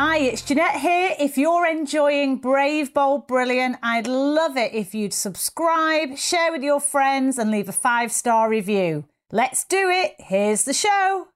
Hi, it's Jeanette here. If you're enjoying Brave, Bold, Brilliant, I'd love it if you'd subscribe, share with your friends, and leave a five star review. Let's do it. Here's the show.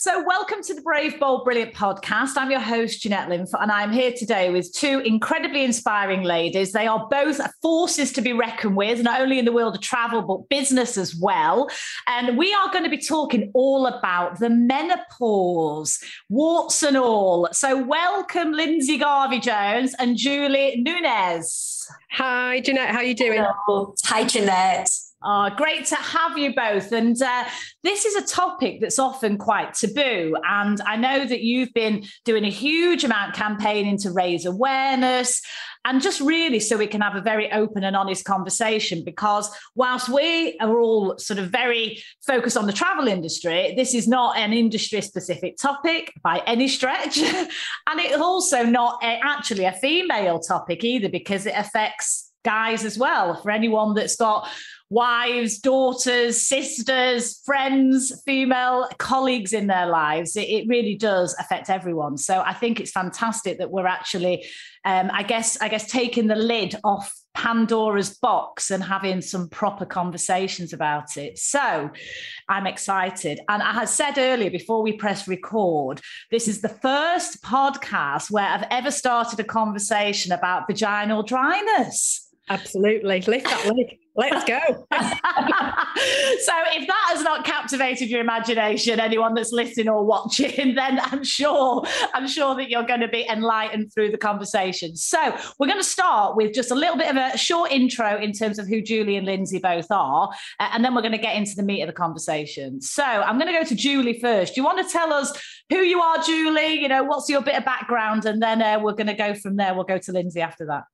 So, welcome to the Brave, Bold, Brilliant podcast. I'm your host, Jeanette Linfoot, and I'm here today with two incredibly inspiring ladies. They are both forces to be reckoned with, not only in the world of travel, but business as well. And we are going to be talking all about the menopause, warts and all. So, welcome, Lindsay Garvey Jones and Julie Nunez. Hi, Jeanette. How are you doing? Hello. Hi, Jeanette. Oh, great to have you both. And uh, this is a topic that's often quite taboo. And I know that you've been doing a huge amount campaigning to raise awareness and just really so we can have a very open and honest conversation. Because whilst we are all sort of very focused on the travel industry, this is not an industry specific topic by any stretch. and it's also not a, actually a female topic either, because it affects guys as well. For anyone that's got wives, daughters, sisters, friends, female colleagues in their lives. It, it, really does affect everyone. So I think it's fantastic that we're actually, um, I guess, I guess taking the lid off Pandora's box and having some proper conversations about it. So I'm excited. And I had said earlier before we press record, this is the first podcast where I've ever started a conversation about vaginal dryness. Absolutely. Lift that leg. Let's go. so, if that has not captivated your imagination, anyone that's listening or watching, then I'm sure I'm sure that you're going to be enlightened through the conversation. So, we're going to start with just a little bit of a short intro in terms of who Julie and Lindsay both are, and then we're going to get into the meat of the conversation. So, I'm going to go to Julie first. Do you want to tell us who you are, Julie? You know, what's your bit of background, and then uh, we're going to go from there. We'll go to Lindsay after that.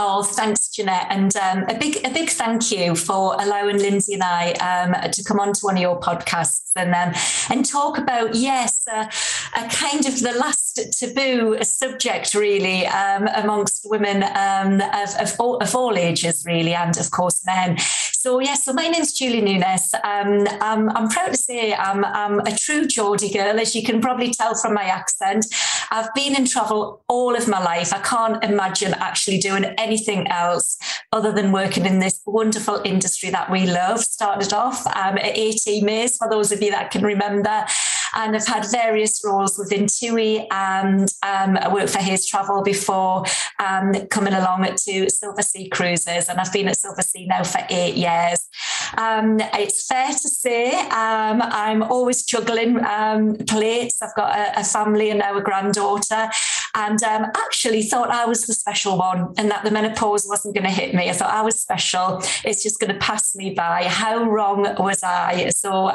Oh, thanks, Jeanette, and um, a big a big thank you for allowing Lindsay and I um, to come onto one of your podcasts and um, and talk about yes, uh, a kind of the last taboo subject really um, amongst women um, of, of all, of, all, ages really, and of course men. So yes, so my name's Julie Nunez. Um, I'm proud to say I'm, I'm a true Geordie girl, as you can probably tell from my accent. I've been in travel all of my life. I can't imagine actually doing anything else other than working in this wonderful industry that we love. Started off um, at AT Mays, for those of you that can remember and I've had various roles within TUI and um, I worked for Hays Travel before um, coming along to Silversea Cruises and I've been at Silversea now for eight years. Um, it's fair to say um, I'm always juggling um, plates. I've got a, a, family and now a granddaughter and um, actually thought I was the special one and that the menopause wasn't going to hit me. I thought I was special. It's just going to pass me by. How wrong was I? So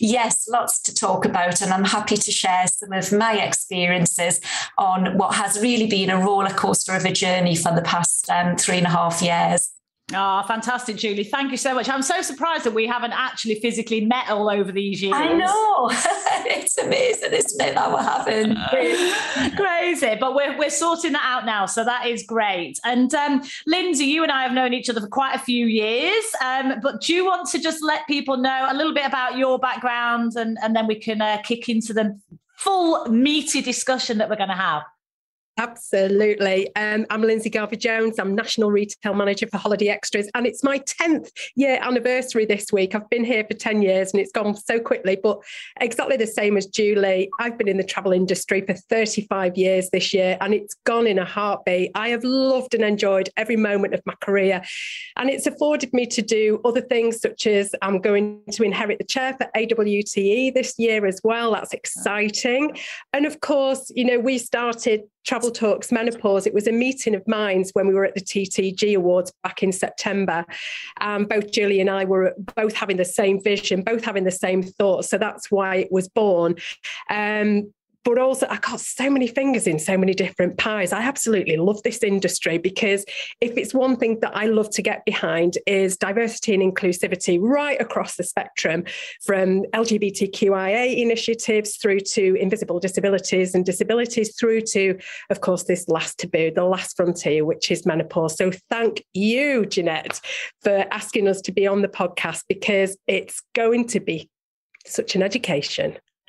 yes, lots to talk about. And I'm happy to share some of my experiences on what has really been a roller coaster of a journey for the past um, three and a half years. Oh, fantastic, Julie. Thank you so much. I'm so surprised that we haven't actually physically met all over these years. I know. it's amazing, isn't it, that what happened? Crazy. But we're, we're sorting that out now. So that is great. And um, Lindsay, you and I have known each other for quite a few years. Um, but do you want to just let people know a little bit about your background and, and then we can uh, kick into the full meaty discussion that we're going to have? Absolutely. Um, I'm Lindsay Garvey Jones. I'm National Retail Manager for Holiday Extras, and it's my 10th year anniversary this week. I've been here for 10 years and it's gone so quickly, but exactly the same as Julie. I've been in the travel industry for 35 years this year, and it's gone in a heartbeat. I have loved and enjoyed every moment of my career, and it's afforded me to do other things, such as I'm going to inherit the chair for AWTE this year as well. That's exciting. And of course, you know, we started Travel Talks Menopause. It was a meeting of minds when we were at the TTG Awards back in September. Um, both Julie and I were both having the same vision, both having the same thoughts. So that's why it was born. Um, but also I got so many fingers in so many different pies. I absolutely love this industry because if it's one thing that I love to get behind is diversity and inclusivity right across the spectrum, from LGBTQIA initiatives through to invisible disabilities and disabilities through to, of course, this last taboo, the last frontier, which is menopause. So thank you, Jeanette, for asking us to be on the podcast because it's going to be such an education.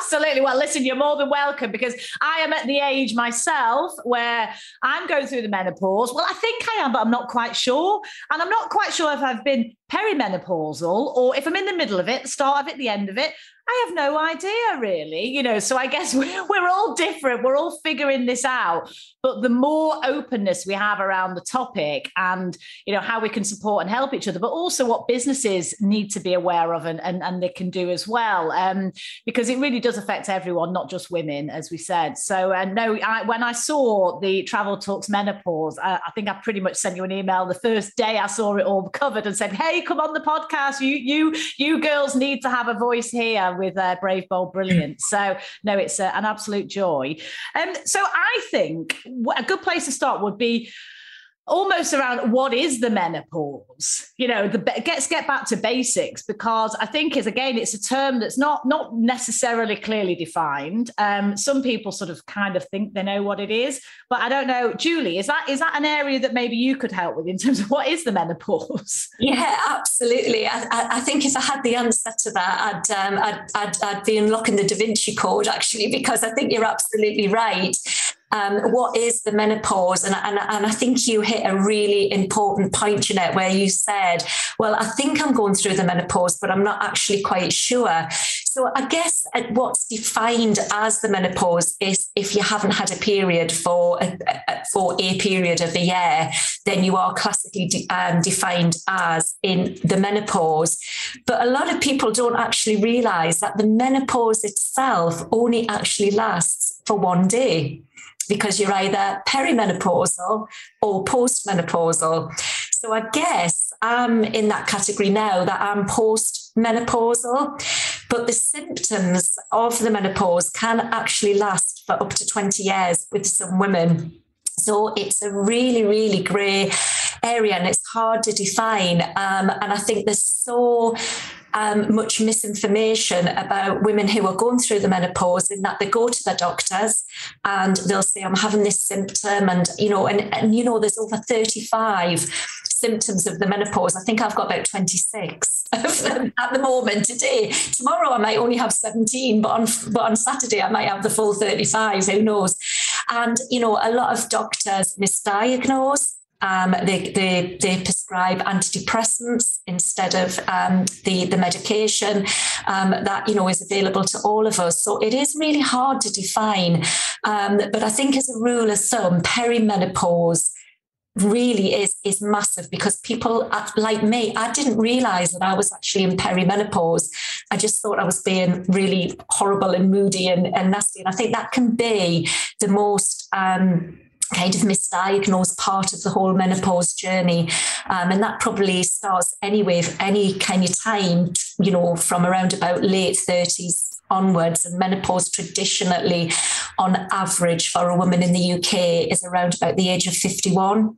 Absolutely. Well, listen, you're more than welcome because I am at the age myself where I'm going through the menopause. Well, I think I am, but I'm not quite sure. And I'm not quite sure if I've been perimenopausal or if I'm in the middle of it, the start of it, the end of it. I have no idea, really. You know, so I guess we're, we're all different. We're all figuring this out. But the more openness we have around the topic and, you know, how we can support and help each other, but also what businesses need to be aware of and, and, and they can do as well. Um, because it really does affect everyone, not just women, as we said. So, uh, no, I, when I saw the Travel Talks Menopause, I, I think I pretty much sent you an email the first day I saw it all covered and said, hey, come on the podcast. You, you, you girls need to have a voice here with uh, Brave, Bold, Brilliant. So, no, it's uh, an absolute joy. Um, so, I think a good place to start would be almost around what is the menopause you know the let's get back to basics because i think is again it's a term that's not not necessarily clearly defined. Um, some people sort of kind of think they know what it is but i don't know julie is that is that an area that maybe you could help with in terms of what is the menopause? Yeah absolutely. I, I think if i had the answer to that I'd, um, I'd, I'd, I'd be unlocking the da vinci code actually because i think you're absolutely right um, what is the menopause? And, and, and I think you hit a really important point, Jeanette, where you said, well, I think I'm going through the menopause, but I'm not actually quite sure. So I guess what's defined as the menopause is if you haven't had a period for a, for a period of the year, then you are classically de- um, defined as in the menopause. But a lot of people don't actually realize that the menopause itself only actually lasts for one day because you're either perimenopausal or postmenopausal. So I guess I'm in that category now that I'm postmenopausal, but the symptoms of the menopause can actually last for up to 20 years with some women. So it's a really, really grey area and it's hard to define. Um, and I think there's so um, much misinformation about women who are going through the menopause in that they go to their doctors and they'll say, I'm having this symptom. And, you know, and, and you know, there's over 35 symptoms of the menopause. I think I've got about 26 of them at the moment today. Tomorrow I might only have 17, but on but on Saturday I might have the full 35. Who knows? And you know, a lot of doctors misdiagnose um, they, they, they, prescribe antidepressants instead of um, the, the medication um, that you know is available to all of us. So it is really hard to define. Um, but I think as a rule of thumb, perimenopause really is is massive because people uh, like me i didn't realize that i was actually in perimenopause i just thought i was being really horrible and moody and, and nasty and i think that can be the most um, kind of misdiagnosed part of the whole menopause journey. Um, and that probably starts anyway, any kind of time, you know, from around about late 30s onwards. And menopause traditionally, on average, for a woman in the UK is around about the age of 51.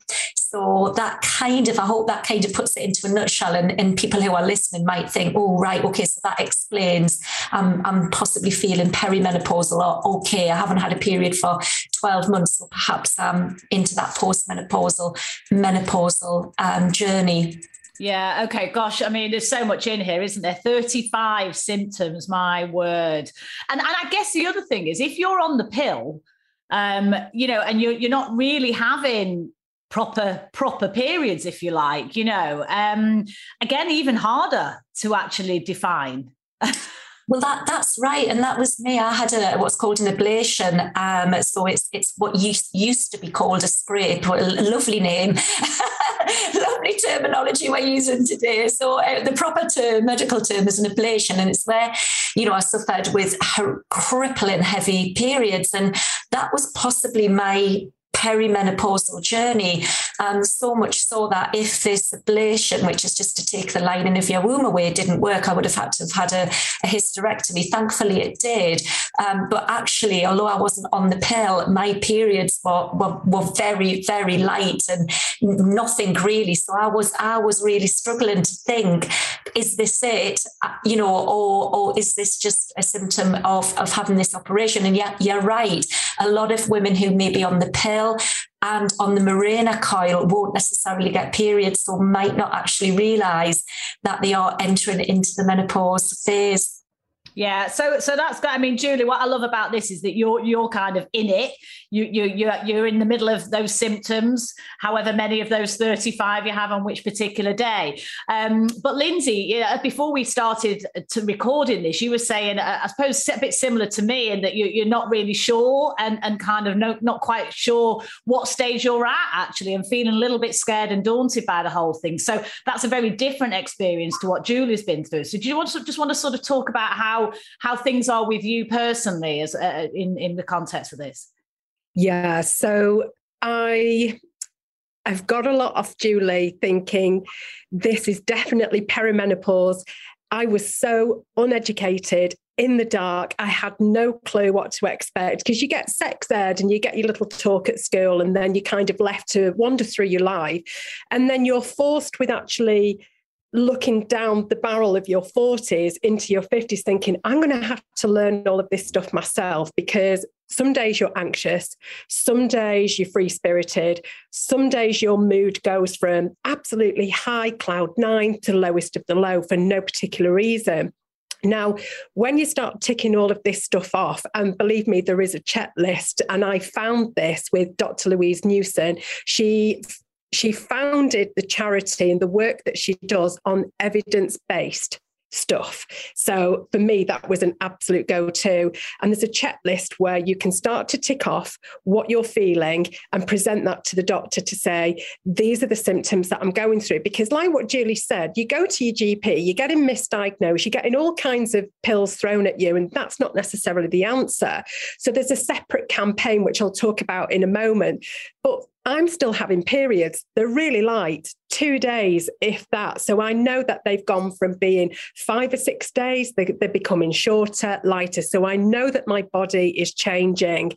So that kind of, I hope that kind of puts it into a nutshell, and, and people who are listening might think, oh, right, okay, so that explains I'm possibly feeling perimenopausal, or okay, I haven't had a period for 12 months, or perhaps I'm into that postmenopausal, menopausal um, journey. Yeah. Okay. Gosh. I mean, there's so much in here, isn't there? 35 symptoms. My word. And and I guess the other thing is, if you're on the pill, um, you know, and you're you're not really having proper proper periods if you like you know um again even harder to actually define Well, that that's right, and that was me. I had a what's called an ablation. Um, so it's it's what used used to be called a scrape. A lovely name, lovely terminology we're using today. So uh, the proper term, medical term, is an ablation, and it's where you know I suffered with crippling heavy periods, and that was possibly my perimenopausal journey. Um, so much so that if this ablation, which is just to take the lining of your womb away, didn't work, I would have had to have had a, a hysterectomy. Thankfully, it did. Um, but actually, although I wasn't on the pill, my periods were, were, were very, very light and nothing really. So I was I was really struggling to think, is this it? Uh, you know, or or is this just a symptom of, of having this operation? And yeah, you're right. A lot of women who may be on the pill and on the Mirena coil won't necessarily get periods, so might not actually realize that they are entering into the menopause phase. Yeah, so so that's. I mean, Julie, what I love about this is that you're you're kind of in it. You you you're you're in the middle of those symptoms, however many of those 35 you have on which particular day. Um, but Lindsay, before we started to recording this, you were saying, uh, I suppose, a bit similar to me, in that you, you're not really sure and and kind of no, not quite sure what stage you're at actually, and feeling a little bit scared and daunted by the whole thing. So that's a very different experience to what Julie's been through. So do you want to just want to sort of talk about how how how things are with you personally as uh, in in the context of this. Yeah, so I I've got a lot of Julie thinking this is definitely perimenopause. I was so uneducated in the dark. I had no clue what to expect because you get sex ed and you get your little talk at school, and then you're kind of left to wander through your life. And then you're forced with actually looking down the barrel of your 40s into your 50s thinking i'm going to have to learn all of this stuff myself because some days you're anxious some days you're free spirited some days your mood goes from absolutely high cloud nine to lowest of the low for no particular reason now, when you start ticking all of this stuff off, and believe me, there is a checklist, and I found this with Dr. Louise Newson. She she founded the charity and the work that she does on evidence based stuff. So for me, that was an absolute go to. And there's a checklist where you can start to tick off what you're feeling and present that to the doctor to say, these are the symptoms that I'm going through. Because, like what Julie said, you go to your GP, you're getting misdiagnosed, you're getting all kinds of pills thrown at you, and that's not necessarily the answer. So there's a separate campaign, which I'll talk about in a moment. But I'm still having periods. They're really light, two days, if that. So I know that they've gone from being five or six days, they, they're becoming shorter, lighter. So I know that my body is changing.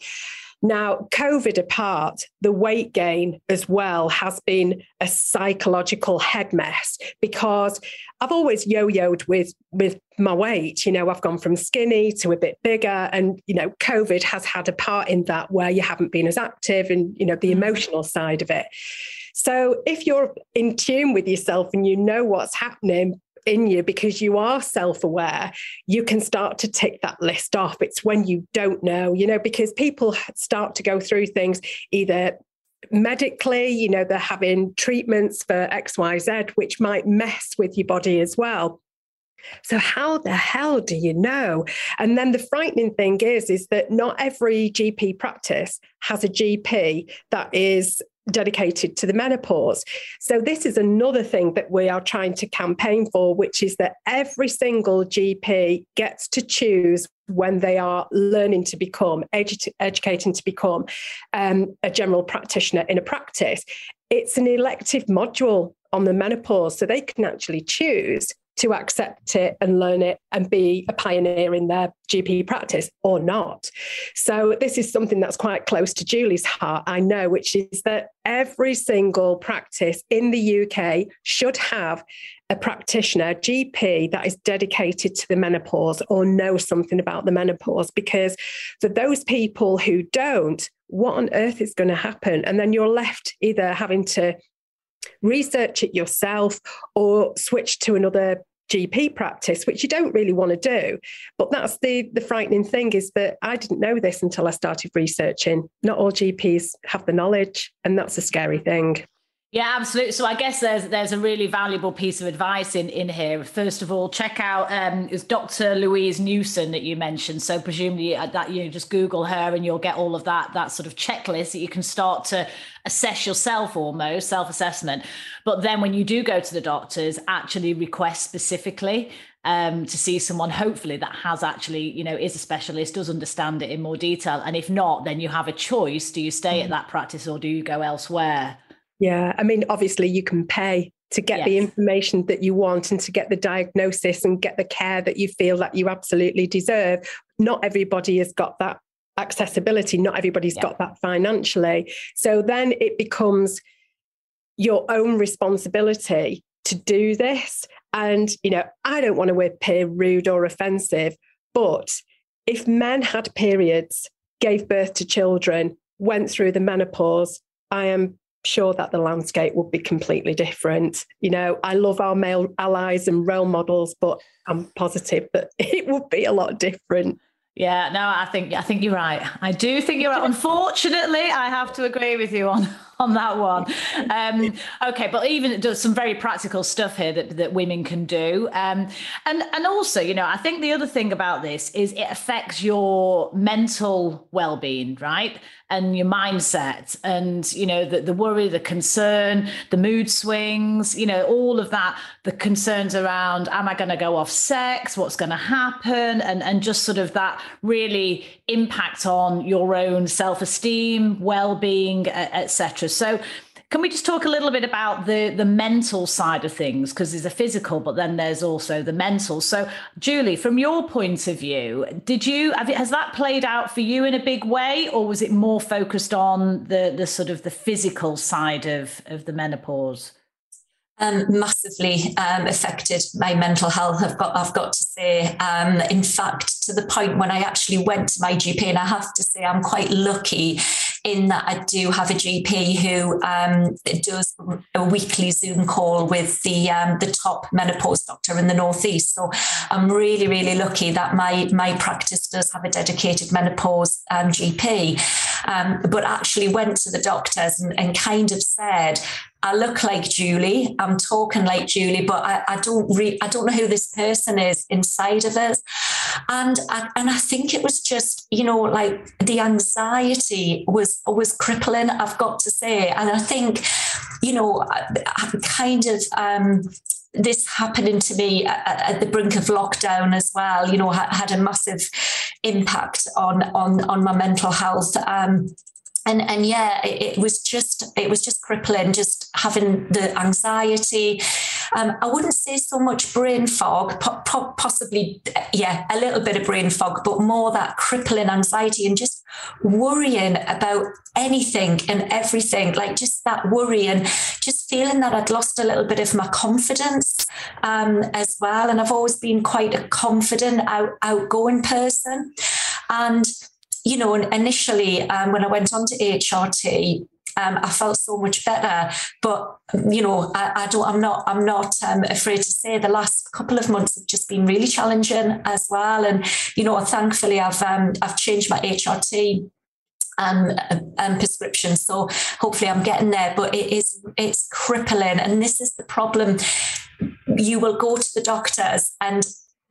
Now, COVID apart, the weight gain as well has been a psychological head mess because I've always yo-yoed with with my weight. You know, I've gone from skinny to a bit bigger, and you know, COVID has had a part in that where you haven't been as active, and you know, the mm. emotional side of it. So, if you're in tune with yourself and you know what's happening, in you because you are self aware, you can start to tick that list off. It's when you don't know, you know, because people start to go through things either medically, you know, they're having treatments for XYZ, which might mess with your body as well. So how the hell do you know? And then the frightening thing is, is that not every GP practice has a GP that is dedicated to the menopause. So, this is another thing that we are trying to campaign for, which is that every single GP gets to choose when they are learning to become, edu- educating to become um, a general practitioner in a practice. It's an elective module on the menopause, so they can actually choose to accept it and learn it and be a pioneer in their GP practice or not. So, this is something that's quite close to Julie's heart, I know, which is that every single practice in the UK should have a practitioner, GP, that is dedicated to the menopause or know something about the menopause. Because for those people who don't, what on earth is going to happen? And then you're left either having to research it yourself or switch to another GP practice, which you don't really want to do. But that's the the frightening thing is that I didn't know this until I started researching. Not all GPs have the knowledge, and that's a scary thing. Yeah, absolutely. So I guess there's there's a really valuable piece of advice in in here. First of all, check out um, is Dr. Louise Newson that you mentioned. So presumably uh, that you know, just Google her and you'll get all of that that sort of checklist that you can start to assess yourself almost self assessment. But then when you do go to the doctors, actually request specifically um, to see someone hopefully that has actually you know is a specialist does understand it in more detail and if not then you have a choice do you stay mm. at that practice or do you go elsewhere yeah, I mean, obviously, you can pay to get yes. the information that you want and to get the diagnosis and get the care that you feel that you absolutely deserve. Not everybody has got that accessibility, not everybody's yeah. got that financially. So then it becomes your own responsibility to do this. And, you know, I don't want to appear rude or offensive, but if men had periods, gave birth to children, went through the menopause, I am sure that the landscape would be completely different. You know, I love our male allies and role models, but I'm positive that it would be a lot different. Yeah, no, I think I think you're right. I do think you're right. Unfortunately, I have to agree with you on on that one. Um, okay, but even does some very practical stuff here that, that women can do. Um, and and also, you know, I think the other thing about this is it affects your mental well-being, right? And your mindset and you know the, the worry, the concern, the mood swings, you know, all of that, the concerns around am I going to go off sex, what's going to happen, and and just sort of that really impact on your own self-esteem, well-being, etc. So can we just talk a little bit about the the mental side of things? Because there's a physical but then there's also the mental. So julie from your point of view did you have has that played out for you in a big way or was it more focused on the the sort of the physical side of of the menopause um, massively um, affected my mental health. I've got, I've got to say. Um, in fact, to the point when I actually went to my GP, and I have to say, I'm quite lucky in that I do have a GP who um, does a weekly Zoom call with the um, the top menopause doctor in the northeast. So I'm really really lucky that my my practice does have a dedicated menopause um, GP. Um, but actually went to the doctors and, and kind of said, I look like Julie. I'm talking like Julie, but I, I don't re- I don't know who this person is inside of us. And I, and I think it was just you know like the anxiety was was crippling. I've got to say, and I think you know kind of. Um, this happening to me at, at, the brink of lockdown as well, you know, had a massive impact on on on my mental health. Um, and and yeah it, it, was just it was just crippling just having the anxiety. Um, i wouldn't say so much brain fog po- po- possibly yeah a little bit of brain fog but more that crippling anxiety and just worrying about anything and everything like just that worry and just feeling that i'd lost a little bit of my confidence um, as well. And i've always been quite a confident out, outgoing person. And you know, initially um, when I went on to HRT, um, I felt so much better. But you know, I, I don't. I'm not. I'm not um, afraid to say the last couple of months have just been really challenging as well. And you know, thankfully, I've um, I've changed my HRT um, um, prescription. So hopefully I'm getting there, but it is it's crippling. And this is the problem. You will go to the doctors and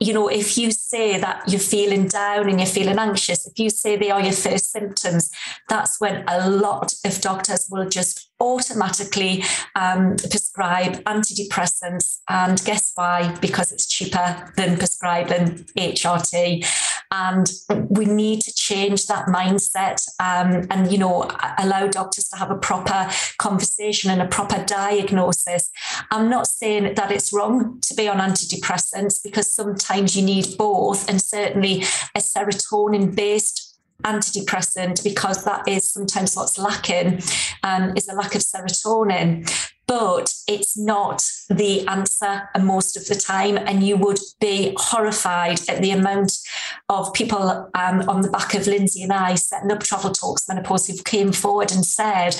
you know, if you say that you're feeling down and you're feeling anxious, if you say they are your first symptoms, that's when a lot of doctors will just automatically um, prescribe antidepressants. And guess why? Because it's cheaper than prescribing HRT. And we need to change that mindset um, and, you know, allow doctors to have a proper conversation and a proper diagnosis. I'm not saying that it's wrong to be on antidepressants because sometimes you need both, and certainly a serotonin based antidepressant because that is sometimes what's lacking um, is a lack of serotonin but it's not the answer most of the time and you would be horrified at the amount of people um, on the back of lindsay and i setting up travel talks menopause who came forward and said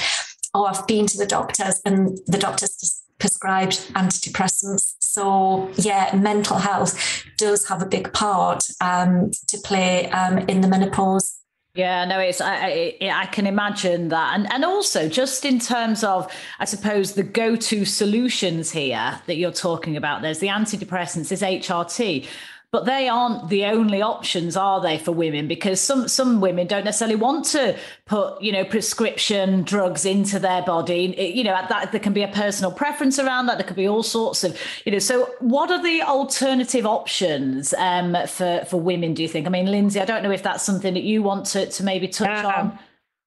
oh i've been to the doctors and the doctors just prescribed antidepressants. So, yeah, mental health does have a big part um, to play um, in the menopause Yeah, no, it's I, I, I can imagine that, and and also just in terms of I suppose the go-to solutions here that you're talking about. There's the antidepressants, there's HRT, but they aren't the only options are they for women? Because some some women don't necessarily want to put you know prescription drugs into their body. It, you know that there can be a personal preference around that. There could be all sorts of you know so what are the alternative options um, for for women do you think? I mean lindsay i don't know if that's something that you want to to maybe touch um, on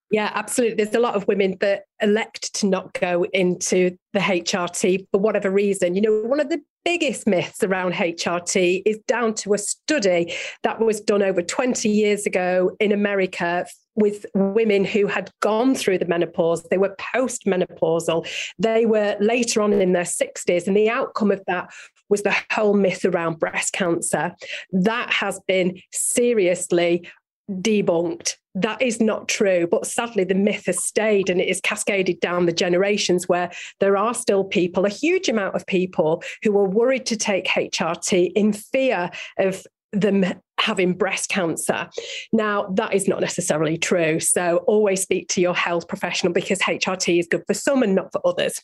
yeah, absolutely. There's a lot of women that elect to not go into the HRT for whatever reason. You know, one of the biggest myths around HRT is down to a study that was done over 20 years ago in America with women who had gone through the menopause. They were postmenopausal. They were later on in their 60s. And the outcome of that was the whole myth around breast cancer. That has been seriously debunked. That is not true. But sadly, the myth has stayed and it is cascaded down the generations where there are still people, a huge amount of people, who are worried to take HRT in fear of them having breast cancer. Now, that is not necessarily true. So always speak to your health professional because HRT is good for some and not for others.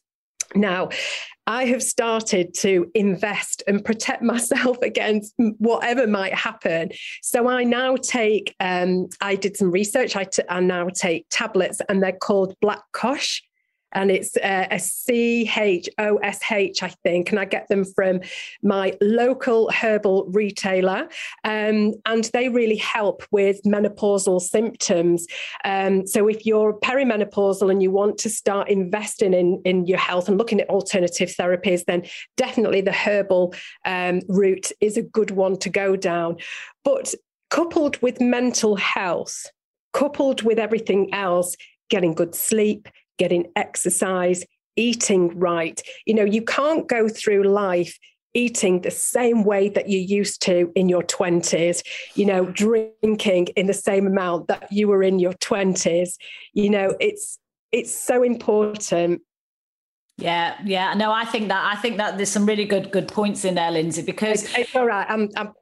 Now, I have started to invest and protect myself against whatever might happen. So I now take, um, I did some research. I, t- I now take tablets and they're called Black Kosh and it's uh, a C H O S H, I think, and I get them from my local herbal retailer, um, and they really help with menopausal symptoms. Um, so if you're perimenopausal and you want to start investing in in your health and looking at alternative therapies, then definitely the herbal um, route is a good one to go down. But coupled with mental health, coupled with everything else, getting good sleep, getting exercise, eating right. You know, you can't go through life eating the same way that you used to in your 20s, you know, drinking in the same amount that you were in your 20s. You know, it's it's so important yeah, yeah. No, I think that I think that there's some really good good points in there, Lindsay, because it's, it's all right. I'm, I'm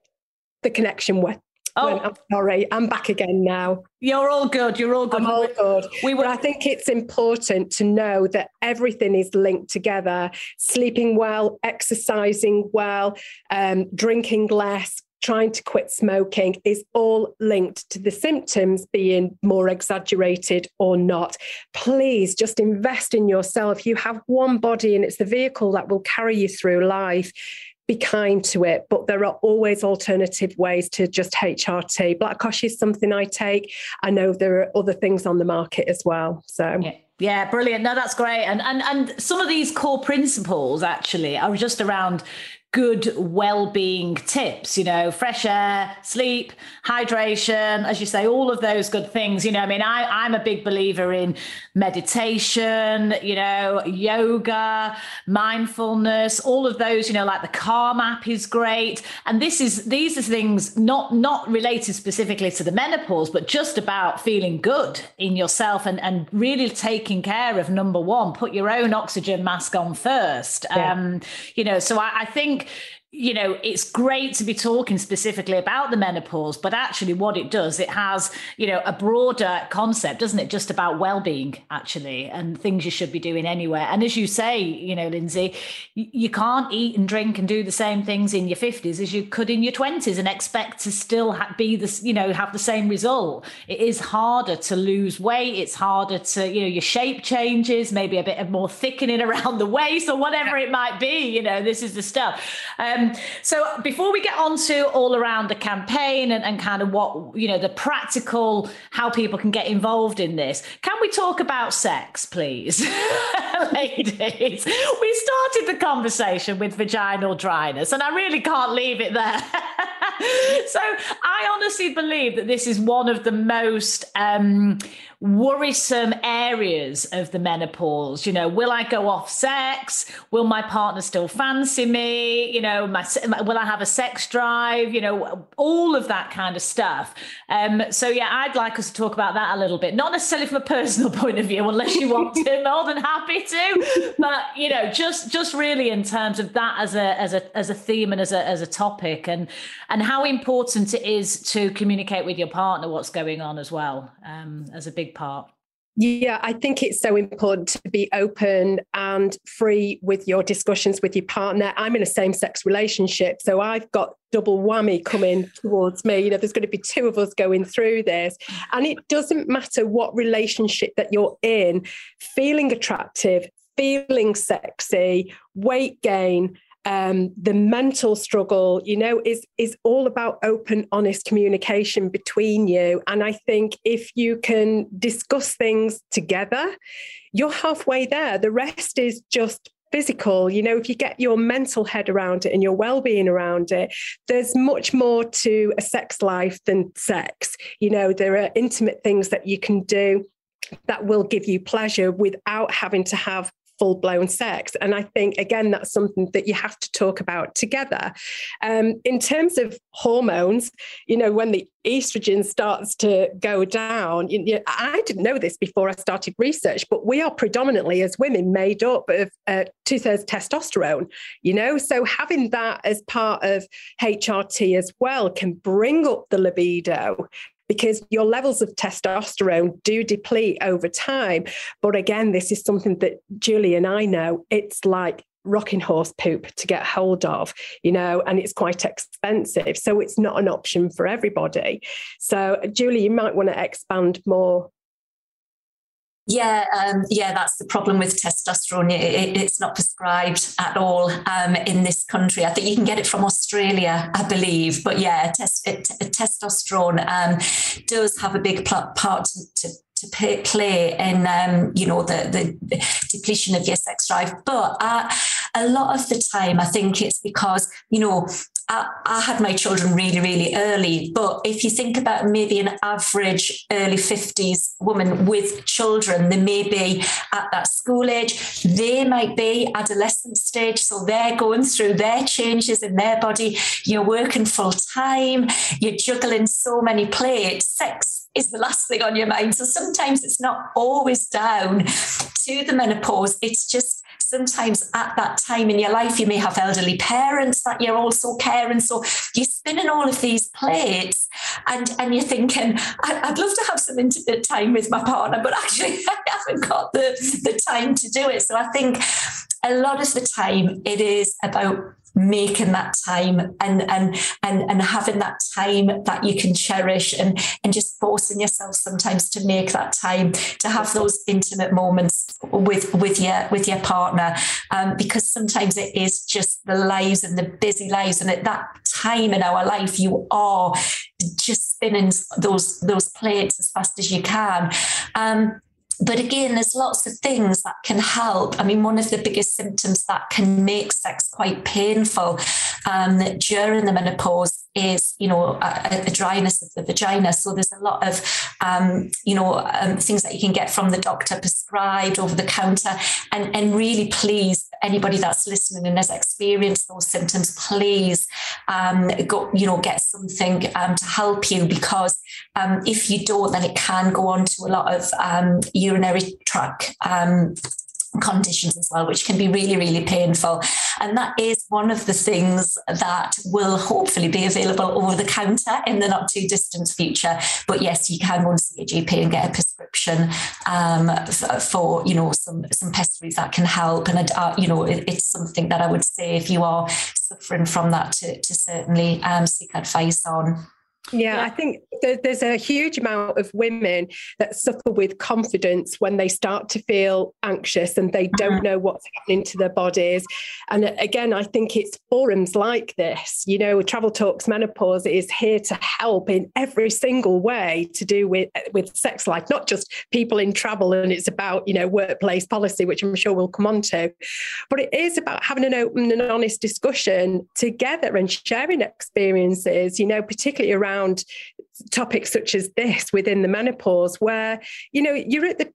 the connection went Oh, I'm sorry. I'm back again now. You're all good. You're all good. I'm all good. We were. But I think it's important to know that everything is linked together. Sleeping well, exercising well, um, drinking less, trying to quit smoking is all linked to the symptoms being more exaggerated or not. Please just invest in yourself. You have one body and it's the vehicle that will carry you through life be kind to it, but there are always alternative ways to just HRT. Black Kosh is something I take. I know there are other things on the market as well. So yeah. Yeah, brilliant. No, that's great. And and and some of these core principles actually are just around good well-being tips you know fresh air sleep hydration as you say all of those good things. You know i mean i i'm a big believer in meditation you know yoga mindfulness all of those you know like the calm app is great. And this is these are things not not related specifically to the menopause but just about feeling good in yourself and and really taking care of number one put your own oxygen mask on first. Yeah. um you know so I, I think think you know, it's great to be talking specifically about the menopause, but actually, what it does, it has, you know, a broader concept, doesn't it? Just about well-being, actually, and things you should be doing anywhere. And as you say, you know, Lindsay, you can't eat and drink and do the same things in your fifties as you could in your twenties and expect to still be the, you know, have the same result. It is harder to lose weight. It's harder to, you know, your shape changes, maybe a bit of more thickening around the waist or whatever it might be. You know, this is the stuff. Um, um, so before we get on to all around the campaign and, and kind of what, you know, the practical, how people can get involved in this, can we talk about sex, please? Ladies, we started the conversation with vaginal dryness, and I really can't leave it there. so I honestly believe that this is one of the most um, worrisome areas of the menopause. You know, will I go off sex? Will my partner still fancy me? You know, my, will I have a sex drive? You know, all of that kind of stuff. Um, so yeah, I'd like us to talk about that a little bit. Not necessarily from a personal point of view, unless you want to. More than happy to, but you know, just just really in terms of that as a as a as a theme and as a as a topic, and and how important it is to communicate with your partner what's going on as well um, as a big part? Yeah, I think it's so important to be open and free with your discussions with your partner. I'm in a same sex relationship, so I've got double whammy coming towards me. You know, there's going to be two of us going through this. And it doesn't matter what relationship that you're in, feeling attractive, feeling sexy, weight gain, um, the mental struggle, you know, is is all about open, honest communication between you. And I think if you can discuss things together, you're halfway there. The rest is just physical you know if you get your mental head around it and your well-being around it there's much more to a sex life than sex you know there are intimate things that you can do that will give you pleasure without having to have full blown sex. And I think, again, that's something that you have to talk about together. Um, in terms of hormones, you know, when the estrogen starts to go down, you, you, I didn't know this before I started research, but we are predominantly as women made up of uh, two thirds testosterone, you know, so having that as part of HRT as well can bring up the libido because your levels of testosterone do deplete over time. But again, this is something that Julie and I know it's like rocking horse poop to get hold of, you know, and it's quite expensive. So it's not an option for everybody. So, Julie, you might want to expand more yeah, um, yeah, that's the problem with testosterone. It, it, it's not prescribed at all um, in this country. I think you can get it from Australia, I believe. But yeah, testosterone um, does have a big part to, to to pay, play in um, you know the the depletion of your sex drive but uh, a lot of the time i think it's because you know I, I, had my children really, really early. But if you think about maybe an average early 50s woman with children, they may be at that school age, they might be adolescent stage. So they're going through their changes in their body. You're working full time, you're juggling so many plates. Sex is the last thing on your mind. So sometimes it's not always down to the menopause. It's just sometimes at that time in your life, you may have elderly parents that you're also caring. So you're spinning all of these plates and, and you're thinking, I'd love to have some intimate time with my partner, but actually I haven't got the, the time to do it. So I think a lot of the time it is about making that time and and and and having that time that you can cherish and and just forcing yourself sometimes to make that time to have those intimate moments with with your with your partner. Um, because sometimes it is just the lives and the busy lives and at that time in our life you are just spinning those those plates as fast as you can. Um, but again, there's lots of things that can help. I mean, one of the biggest symptoms that can make sex quite painful um, during the menopause is, you know, a, a, dryness of the vagina. So there's a lot of, um, you know, um, things that you can get from the doctor prescribed over the counter. And, and really, please, anybody that's listening and has experienced those symptoms, please um, go, you know, get something um, to help you because um, if you don't, then it can go on to a lot of urinary tract conditions as well, which can be really, really painful. And that is one of the things that will hopefully be available over the counter in the not too distant future. But yes, you can go and see a GP and get a prescription um, for, you know, some, some pessaries that can help. And, uh, you know, it, it's something that I would say if you are suffering from that to, to certainly um, seek advice on. Yeah, yeah, I think there's a huge amount of women that suffer with confidence when they start to feel anxious and they don't mm-hmm. know what's happening to their bodies. And again, I think it's forums like this, you know, Travel Talks Menopause is here to help in every single way to do with, with sex life, not just people in travel and it's about, you know, workplace policy, which I'm sure we'll come on to, but it is about having an open and honest discussion together and sharing experiences, you know, particularly around around topics such as this within the menopause, where you know you're at the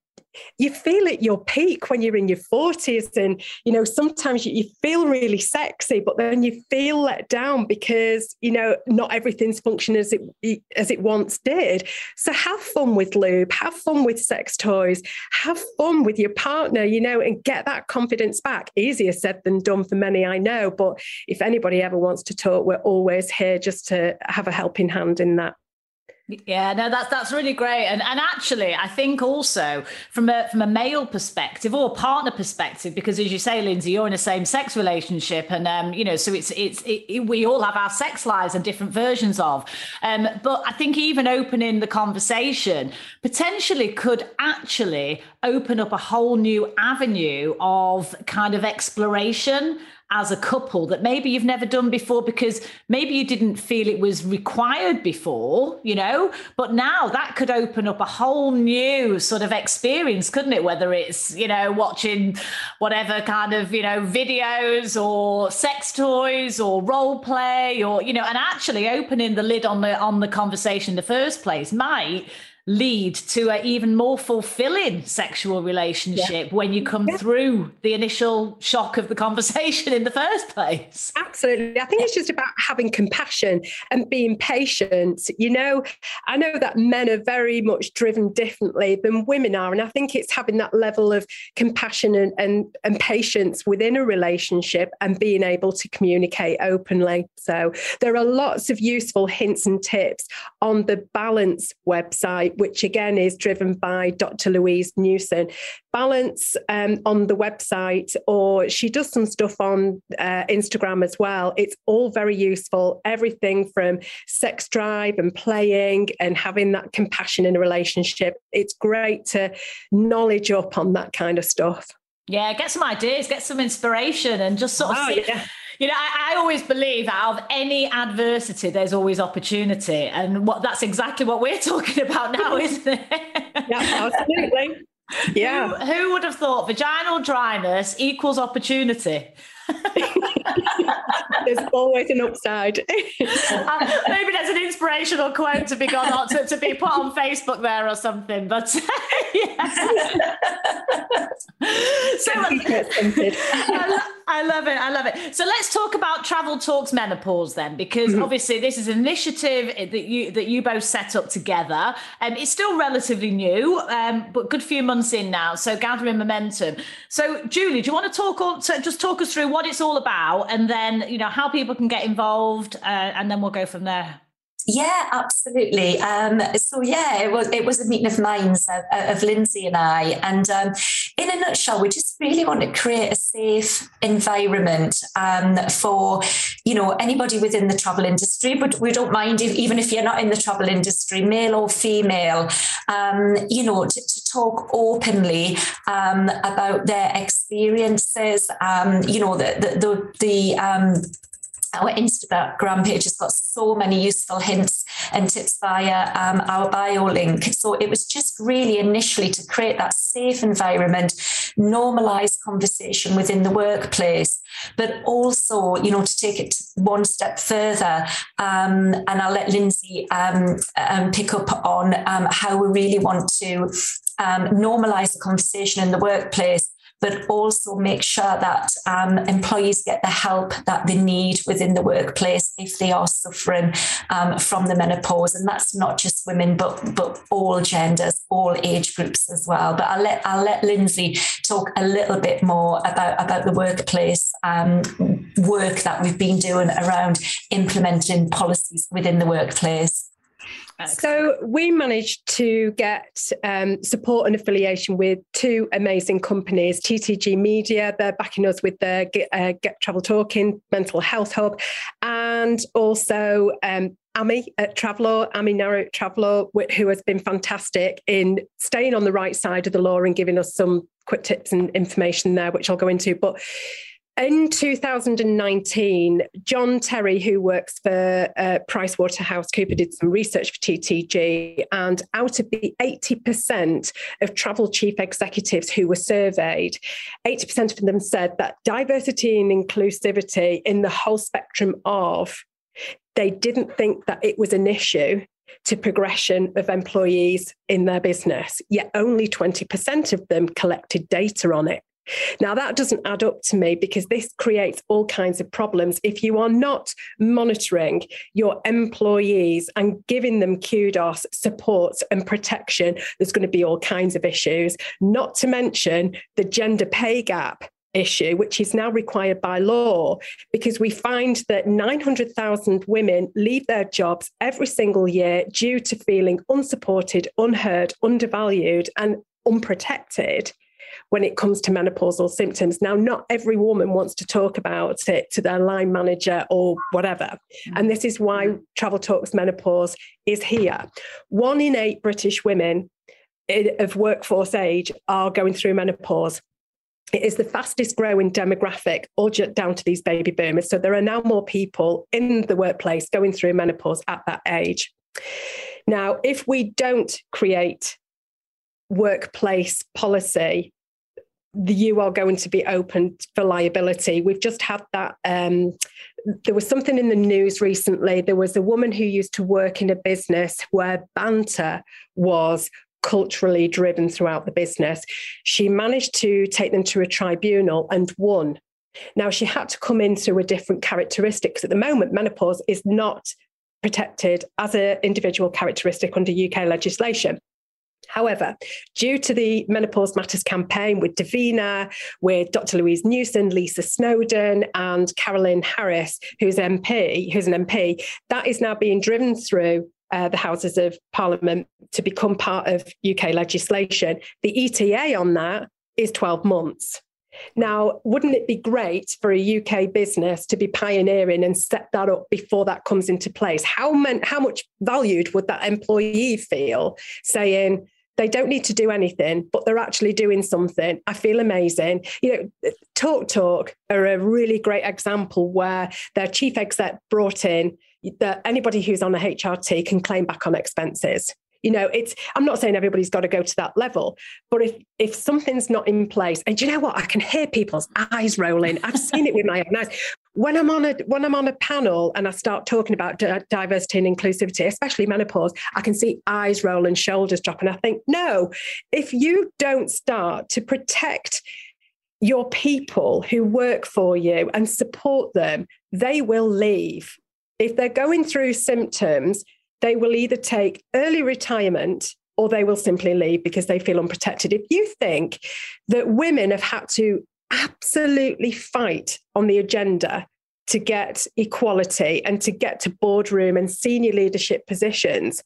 you feel at your peak when you're in your 40s and you know sometimes you, feel really sexy but then you feel let down because you know not everything's functioning as it as it once did. So have fun with lube have fun with sex toys have fun with your partner you know and get that confidence back. Easier said than done for many i know but if anybody ever wants to talk we're always here just to have a helping hand in that yeah, no, that's that's really great, and and actually, I think also from a from a male perspective or partner perspective, because as you say, Lindsay, you're in a same sex relationship, and um, you know, so it's it's it, it, we all have our sex lives and different versions of, um, but I think even opening the conversation potentially could actually open up a whole new avenue of kind of exploration as a couple that maybe you've never done before because maybe you didn't feel it was required before, you know, but now that could open up a whole new sort of experience, couldn't it? Whether it's, you know, watching whatever kind of, you know, videos or sex toys or role play or, you know, and actually opening the lid on the on the conversation in the first place might lead to an even more fulfilling sexual relationship yeah. when you come yeah. through the initial shock of the conversation in the first place. Absolutely. I think it's just about having compassion and being patient. You know, I know that men are very much driven differently than women are. And I think it's having that level of compassion and, and, and patience within a relationship and being able to communicate openly. So there are lots of useful hints and tips on the Balance website which again is driven by Dr. Louise Newson. Balance um, on the website, or she does some stuff on uh, Instagram as well. It's all very useful. Everything from sex drive and playing and having that compassion in a relationship. It's great to knowledge up on that kind of stuff. Yeah, get some ideas, get some inspiration, and just sort of oh, see, yeah you know, I, I, always believe out of any adversity, there's always opportunity, and what that's exactly what we're talking about now, isn't it? yeah, absolutely. Yeah. Who, who would have thought vaginal dryness equals opportunity? There's always an upside. uh, maybe there's an inspirational quote to be gone on to, to be put on Facebook there or something. But yeah. so I, I, love it. I love it. So let's talk about Travel Talks Menopause then, because mm-hmm. obviously this is an initiative that you that you both set up together. Um, it's still relatively new, um, but good few months in now. So gathering momentum. So Julie, do you want to talk or to just talk us through what it's all about, and then you know how people can get involved, uh, and then we'll go from there. Yeah, absolutely. Um, so yeah, it was it was a meeting of minds of, of Lindsay and I, and um, in a nutshell, we just really want to create a safe environment um, for you know anybody within the travel industry, but we don't mind if, even if you're not in the travel industry, male or female, um, you know, to, to, talk openly um, about their experiences. Um, you know, the the the, the our Instagram page has got so many useful hints and tips via um, our bio link. So it was just really initially to create that safe environment, normalize conversation within the workplace, but also, you know, to take it one step further. Um, and I'll let Lindsay um, um pick up on um, how we really want to um, normalize the conversation in the workplace but also make sure that um, employees get the help that they need within the workplace if they are suffering um, from the menopause. And that's not just women, but but all genders, all age groups as well. But I'll let I'll let Lindsay talk a little bit more about about the workplace um, work that we've been doing around implementing policies within the workplace. So we managed to get um, support and affiliation with two amazing companies, TTG Media, they're backing us with their Get, uh, Get Travel Talking Mental Health Hub, and also um, Amy at Travlaw, Amy Narrow at who has been fantastic in staying on the right side of the law and giving us some quick tips and information there, which I'll go into. But in 2019, John Terry, who works for uh, PricewaterhouseCooper, did some research for TTG. And out of the 80% of travel chief executives who were surveyed, 80% of them said that diversity and inclusivity in the whole spectrum of, they didn't think that it was an issue to progression of employees in their business, yet only 20% of them collected data on it. Now, that doesn't add up to me because this creates all kinds of problems. If you are not monitoring your employees and giving them kudos, support, and protection, there's going to be all kinds of issues, not to mention the gender pay gap issue, which is now required by law, because we find that 900,000 women leave their jobs every single year due to feeling unsupported, unheard, undervalued, and unprotected when it comes to menopausal symptoms. Now, not every woman wants to talk about it to their line manager or whatever. Mm. And this is why mm. Travel Talks Menopause is here. One in eight British women of workforce age are going through menopause. It is the fastest growing demographic, all down to these baby boomers. So there are now more people in the workplace going through menopause at that age. Now, if we don't create workplace policy you are going to be open for liability. We've just had that. Um, there was something in the news recently. There was a woman who used to work in a business where banter was culturally driven throughout the business. She managed to take them to a tribunal and won. Now, she had to come in through a different characteristic because at the moment, menopause is not protected as an individual characteristic under UK legislation. However, due to the Menopause Matters campaign with Davina, with Dr. Louise Newson, Lisa Snowdon, and Carolyn Harris, who's MP, who's an MP, that is now being driven through uh, the Houses of Parliament to become part of UK legislation. The ETA on that is 12 months. Now, wouldn't it be great for a UK business to be pioneering and set that up before that comes into place? How, man, how much valued would that employee feel saying, they don't need to do anything, but they're actually doing something. I feel amazing. You know, Talk Talk are a really great example where their chief exec brought in that anybody who's on a HRT can claim back on expenses. You know, it's I'm not saying everybody's got to go to that level, but if if something's not in place, and you know what, I can hear people's eyes rolling. I've seen it with my own eyes. When I'm on a when I'm on a panel and I start talking about diversity and inclusivity, especially menopause, I can see eyes roll and shoulders drop, and I think, no, if you don't start to protect your people who work for you and support them, they will leave. If they're going through symptoms, they will either take early retirement or they will simply leave because they feel unprotected. If you think that women have had to absolutely fight on the agenda to get equality and to get to boardroom and senior leadership positions,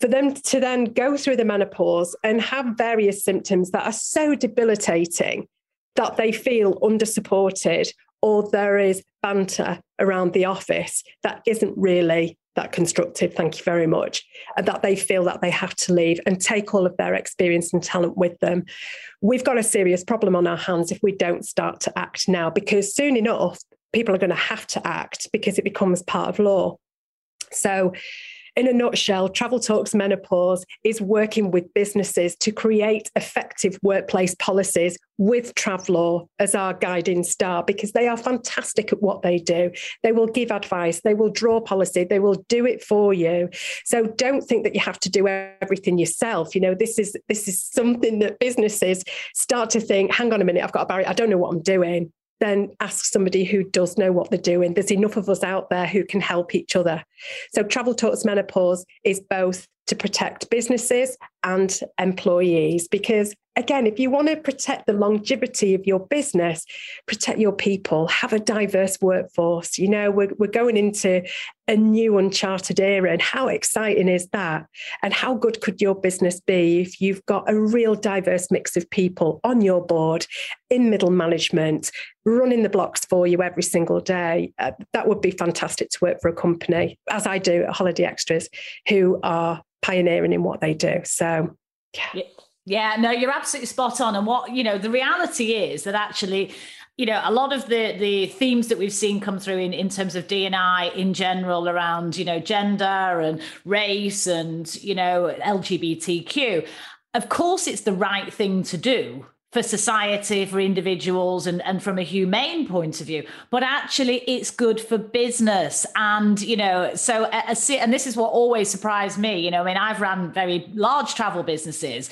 for them to then go through the menopause and have various symptoms that are so debilitating that they feel undersupported or there is banter around the office that isn't really that constructive, thank you very much, and that they feel that they have to leave and take all of their experience and talent with them. We've got a serious problem on our hands if we don't start to act now, because soon enough, people are going to have to act because it becomes part of law. So, in a nutshell, Travel Talks Menopause is working with businesses to create effective workplace policies with Travlaw as our guiding star because they are fantastic at what they do. They will give advice, they will draw policy, they will do it for you. So don't think that you have to do everything yourself. You know, this is this is something that businesses start to think, hang on a minute, I've got a barrier, I don't know what I'm doing then ask somebody who does know what they're doing. There's enough of us out there who can help each other. So, Travel Talks Menopause is both to protect businesses and employees because again, if you want to protect the longevity of your business, protect your people, have a diverse workforce. You know, we're, we're going into a new uncharted era. And how exciting is that? And how good could your business be if you've got a real diverse mix of people on your board, in middle management, running the blocks for you every single day? Uh, that would be fantastic to work for a company, as I do at Holiday Extras, who are pioneering in what they do. So, yeah. Yeah, no, you're absolutely spot on. And what, you know, the reality is that actually, you know, a lot of the the themes that we've seen come through in, in terms of DNI in general around, you know, gender and race and, you know, LGBTQ, of course it's the right thing to do for society, for individuals, and, and from a humane point of view, but actually it's good for business. And, you know, so, uh, and this is what always surprised me. You know, I mean, I've run very large travel businesses,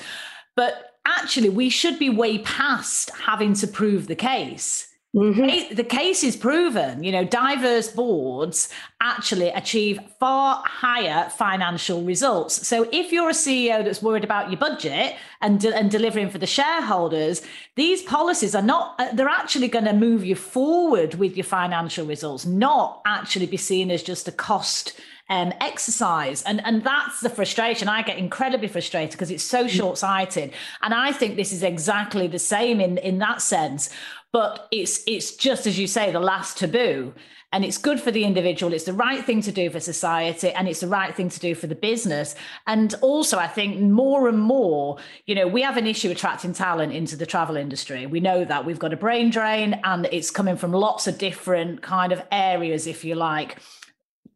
but actually we should be way past having to prove the case Mm-hmm. The case is proven, you know, diverse boards actually achieve far higher financial results. So if you're a CEO that's worried about your budget and, de- and delivering for the shareholders, these policies are not, uh, they're actually going to move you forward with your financial results, not actually be seen as just a cost um, exercise. And, and that's the frustration. I get incredibly frustrated because it's so mm. short sighted. And I think this is exactly the same in, in that sense. But it's it's just as you say, the last taboo. And it's good for the individual. It's the right thing to do for society, and it's the right thing to do for the business. And also, I think more and more, you know, we have an issue attracting talent into the travel industry. We know that we've got a brain drain, and it's coming from lots of different kind of areas, if you like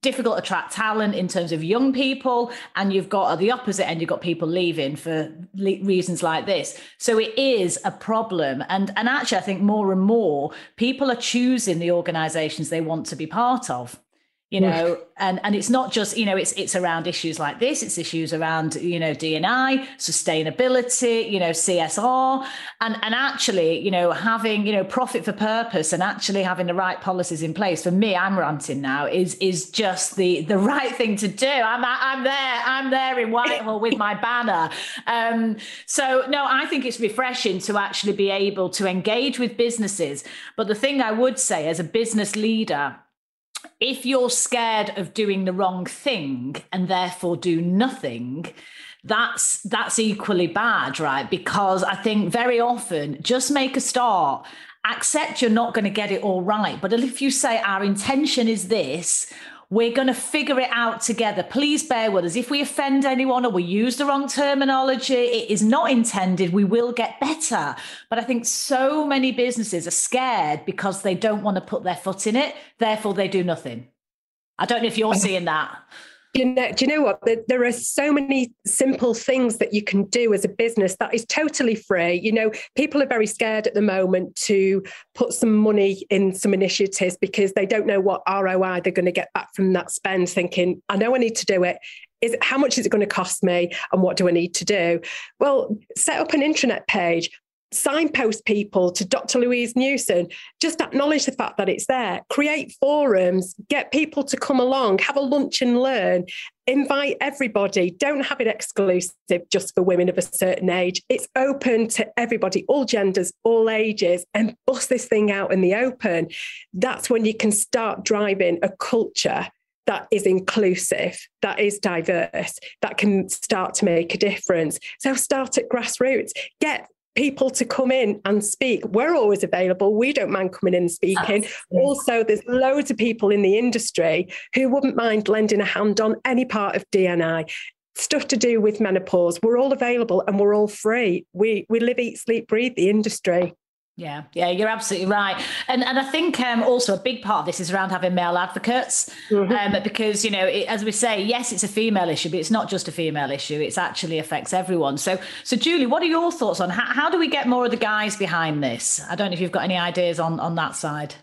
difficult to attract talent in terms of young people and you've got at the opposite end you've got people leaving for le- reasons like this. So it is a problem. And and actually i think more and more people are choosing the organizations they want to be part of you know and and it's not just you know it's it's around issues like this. It's issues around you know dni sustainability you know csr and and actually you know having you know profit for purpose and actually having the right policies in place. For me i'm ranting now is is just the the right thing to do. I'm i'm there i'm there in whitehall with my banner. Um so no i think it's refreshing to actually be able to engage with businesses. But the thing i would say as a business leader if you're scared of doing the wrong thing and therefore do nothing, that's that's equally bad, right? Because I think very often just make a start accept you're not going to get it all right. But if you say, our intention is this, we're going to figure it out together. Please bear with us. If we offend anyone or we use the wrong terminology, it is not intended. We will get better. But I think so many businesses are scared because they don't want to put their foot in it. Therefore, they do nothing. I don't know if you're seeing that you know, do you know what? There, are so many simple things that you can do as a business that is totally free. You know, people are very scared at the moment to put some money in some initiatives because they don't know what ROI they're going to get back from that spend, thinking, I know I need to do it. Is how much is it going to cost me and what do I need to do? Well, set up an intranet page, signpost people to Dr. Louise Newson, just acknowledge the fact that it's there, create forums, get people to come along, have a lunch and learn, invite everybody. Don't have it exclusive just for women of a certain age. It's open to everybody, all genders, all ages, and bust this thing out in the open. That's when you can start driving a culture that is inclusive, that is diverse, that can start to make a difference. So start at grassroots, get people to come in and speak. We're always available. We don't mind coming in and speaking. Absolutely. Also, there's loads of people in the industry who wouldn't mind lending a hand on any part of DNI. Stuff to do with menopause. We're all available and we're all free. We we live, eat, sleep, breathe the industry. Yeah, yeah, you're absolutely right, and and I think um, also a big part of this is around having male advocates, mm-hmm. um, because you know, it, as we say, yes, it's a female issue, but it's not just a female issue; it actually affects everyone. So, so Julie, what are your thoughts on how, how do we get more of the guys behind this? I don't know if you've got any ideas on on that side.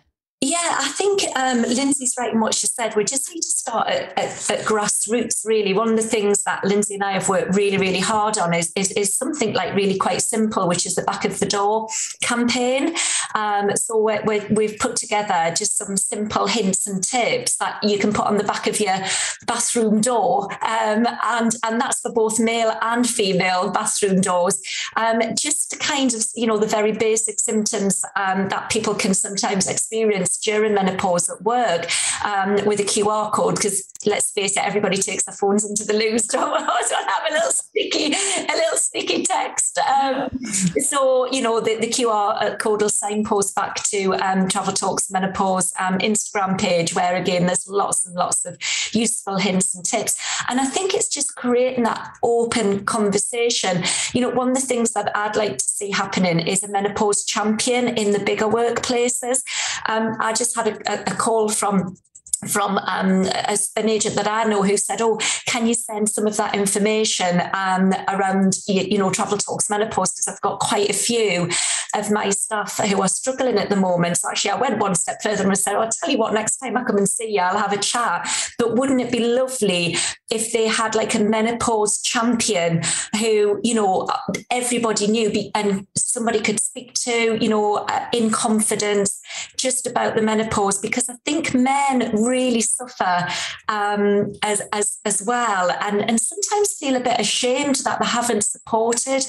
Yeah, I think um, Lindsay's right in what she said. We just need to start at, at, at, grassroots, really. One of the things that Lindsay and I have worked really, really hard on is, is, is something like really quite simple, which is the back of the door campaign. Um, so we we've put together just some simple hints and tips that you can put on the back of your bathroom door. Um, and, and that's for both male and female bathroom doors. Um, just kind of, you know, the very basic symptoms um, that people can sometimes experience during menopause at work um, with a QR code because let's face it, everybody takes their phones into the loo, so I have a little sticky, a little sticky text. Um, so you know the, the QR code will signpost back to um, Travel Talks Menopause um, Instagram page, where again there's lots and lots of useful hints and tips. And I think it's just creating that open conversation. You know, one of the things that I'd like to see happening is a menopause champion in the bigger workplaces. Um, I just had a, a call from from um, a, an agent that I know who said, "Oh, can you send some of that information um, around you, you, know travel talks menopause because I've got quite a few of my staff who are struggling at the moment." So actually, I went one step further and said, oh, "I'll tell you what, next time I come and see you, I'll have a chat." But wouldn't it be lovely if they had like a menopause champion who you know everybody knew and somebody could speak to, you know, uh, in confidence, just about the menopause? Because I think men really suffer um, as, as, as well and, and sometimes feel a bit ashamed that they haven't supported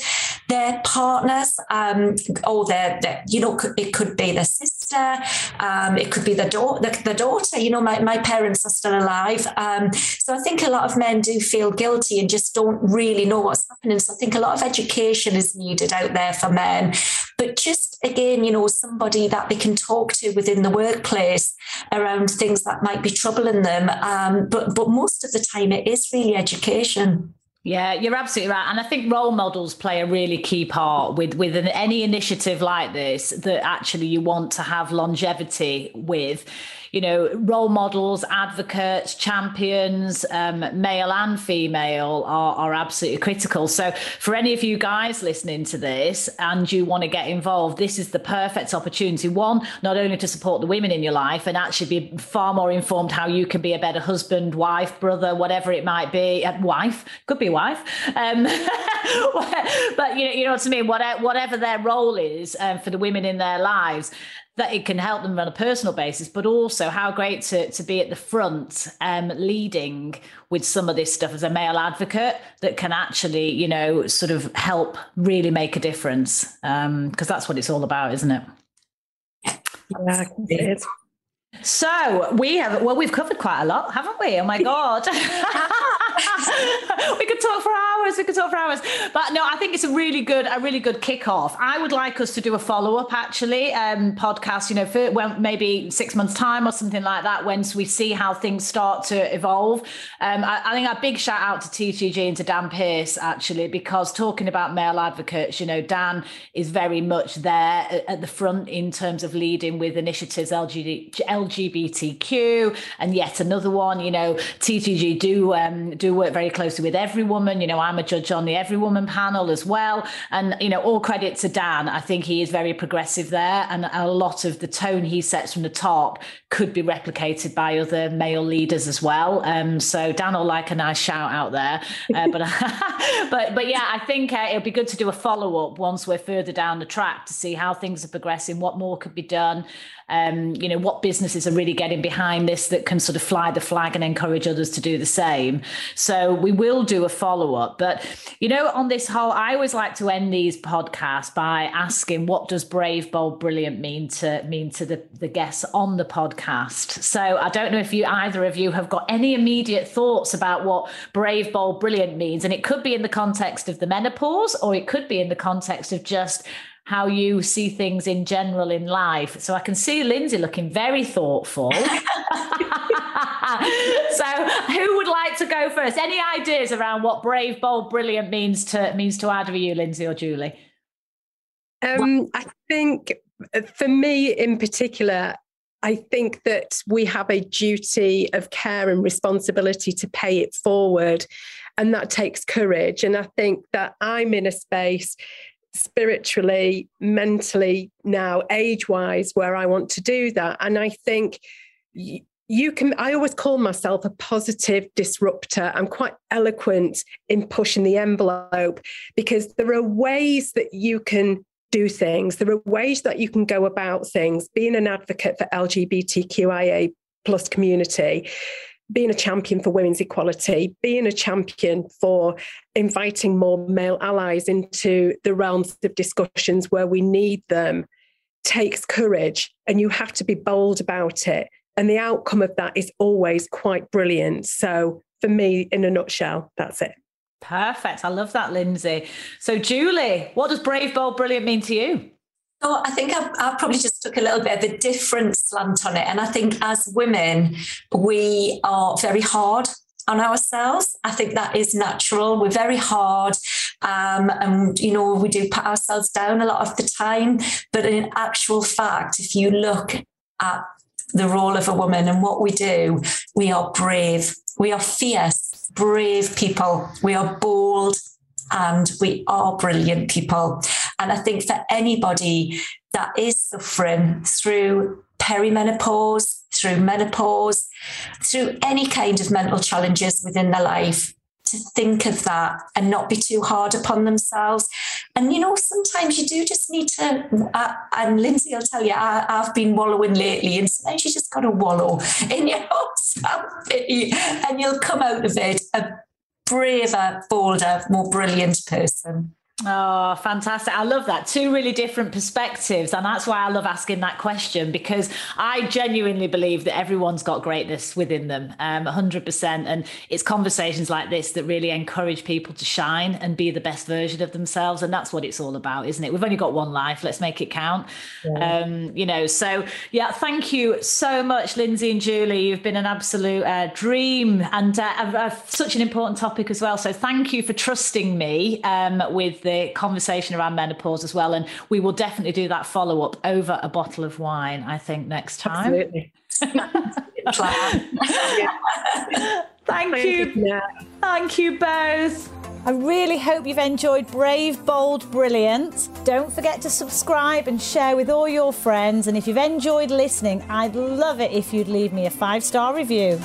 their partners um, or their, their, you know, it could be their sister, um, it could be the, da- the, the, daughter, you know, my, my parents are still alive. Um, so I think a lot of men do feel guilty and just don't really know what's happening. So I think a lot of education is needed out there for men but just again, you know, somebody that they can talk to within the workplace around things that might be troubling them. Um, but but most of the time, it is really education. Yeah, you're absolutely right, and I think role models play a really key part with with an, any initiative like this that actually you want to have longevity with you know, role models, advocates, champions, um, male and female are, are absolutely critical. So for any of you guys listening to this and you want to get involved, this is the perfect opportunity. One, not only to support the women in your life and actually be far more informed how you can be a better husband, wife, brother, whatever it might be. Uh, wife could be wife, um, but you know, you know what I mean. Whatever, whatever their role is um, for the women in their lives, that it can help them on a personal basis, but also how great to, to be at the front, um, leading with some of this stuff as a male advocate that can actually, you know, sort of help really make a difference. Because um, that's what it's all about, isn't it? Yeah, it is. So we have well, we've covered quite a lot, haven't we? Oh my god, we could talk for hours. We could talk for hours. But no, I think it's a really good, a really good kickoff. I would like us to do a follow up, actually, um, podcast. You know, for well, maybe six months time or something like that, once we see how things start to evolve. Um, I, I, think a big shout out to TTG and to Dan Pierce actually, because talking about male advocates, you know, Dan is very much there at the front in terms of leading with initiatives LGBT. LGBTQ, and yet another one. You know, TTG do um, do work very closely with Every Woman. You know, I'm a judge on the Every Woman panel as well, and you know, all credit to Dan. I think he is very progressive there, and a lot of the tone he sets from the top could be replicated by other male leaders as well. Um, so Dan will like a nice shout out there, uh, but but but yeah, I think uh, it'll be good to do a follow up once we're further down the track to see how things are progressing, what more could be done um, you know, what businesses are really getting behind this that can sort of fly the flag and encourage others to do the same. So we will do a follow up. But, you know, on this whole, I always like to end these podcasts by asking what does brave, bold, brilliant mean to mean to the, the guests on the podcast. So I don't know if you either of you have got any immediate thoughts about what brave, bold, brilliant means. And it could be in the context of the menopause, or it could be in the context of just how you see things in general in life. So I can see Lindsay looking very thoughtful. so who would like to go first? Any ideas around what brave, bold, brilliant means to means to either of you, Lindsay or Julie? Um, I think uh, for me in particular, I think that we have a duty of care and responsibility to pay it forward. And that takes courage. And I think that I'm in a space spiritually, mentally, now age wise, where I want to do that. And I think you can, I always call myself a positive disruptor. I'm quite eloquent in pushing the envelope because there are ways that you can do things. There are ways that you can go about things. Being an advocate for LGBTQIA plus community being a champion for women's equality, being a champion for inviting more male allies into the realms of discussions where we need them takes courage and you have to be bold about it. And the outcome of that is always quite brilliant. So, for me, in a nutshell, that's it. Perfect. I love that, Lindsay. So, Julie, what does brave, bold, brilliant mean to you? So I think I've, I've, probably just took a little bit of a different slant on it. And I think as women, we are very hard on ourselves. I think that is natural. We're very hard. Um, and, you know, we do put ourselves down a lot of the time. But in actual fact, if you look at the role of a woman and what we do, we are brave, we are fierce, brave people, we are bold, and we are brilliant people. And I think for anybody that is suffering through perimenopause, through menopause, through any kind of mental challenges within their life, to think of that and not be too hard upon themselves. And you know, sometimes you do just need to. Uh, and Lindsay will tell you, I, have been wallowing lately, and sometimes you just got to wallow in your own self and you'll come out of it a braver, bolder, more brilliant person. Oh, fantastic. I love that. Two really different perspectives. And that's why I love asking that question because I genuinely believe that everyone's got greatness within them, um, 100%. And it's conversations like this that really encourage people to shine and be the best version of themselves. And that's what it's all about, isn't it? We've only got one life. Let's make it count. Yeah. Um, you know, so yeah, thank you so much, Lindsay and Julie. You've been an absolute uh, dream and uh, uh, such an important topic as well. So thank you for trusting me um, with the the conversation around menopause as well. And we will definitely do that follow up over a bottle of wine, I think, next time. Absolutely. Thank you. Thank you both. I really hope you've enjoyed Brave, Bold, Brilliant. Don't forget to subscribe and share with all your friends. And if you've enjoyed listening, I'd love it if you'd leave me a five star review.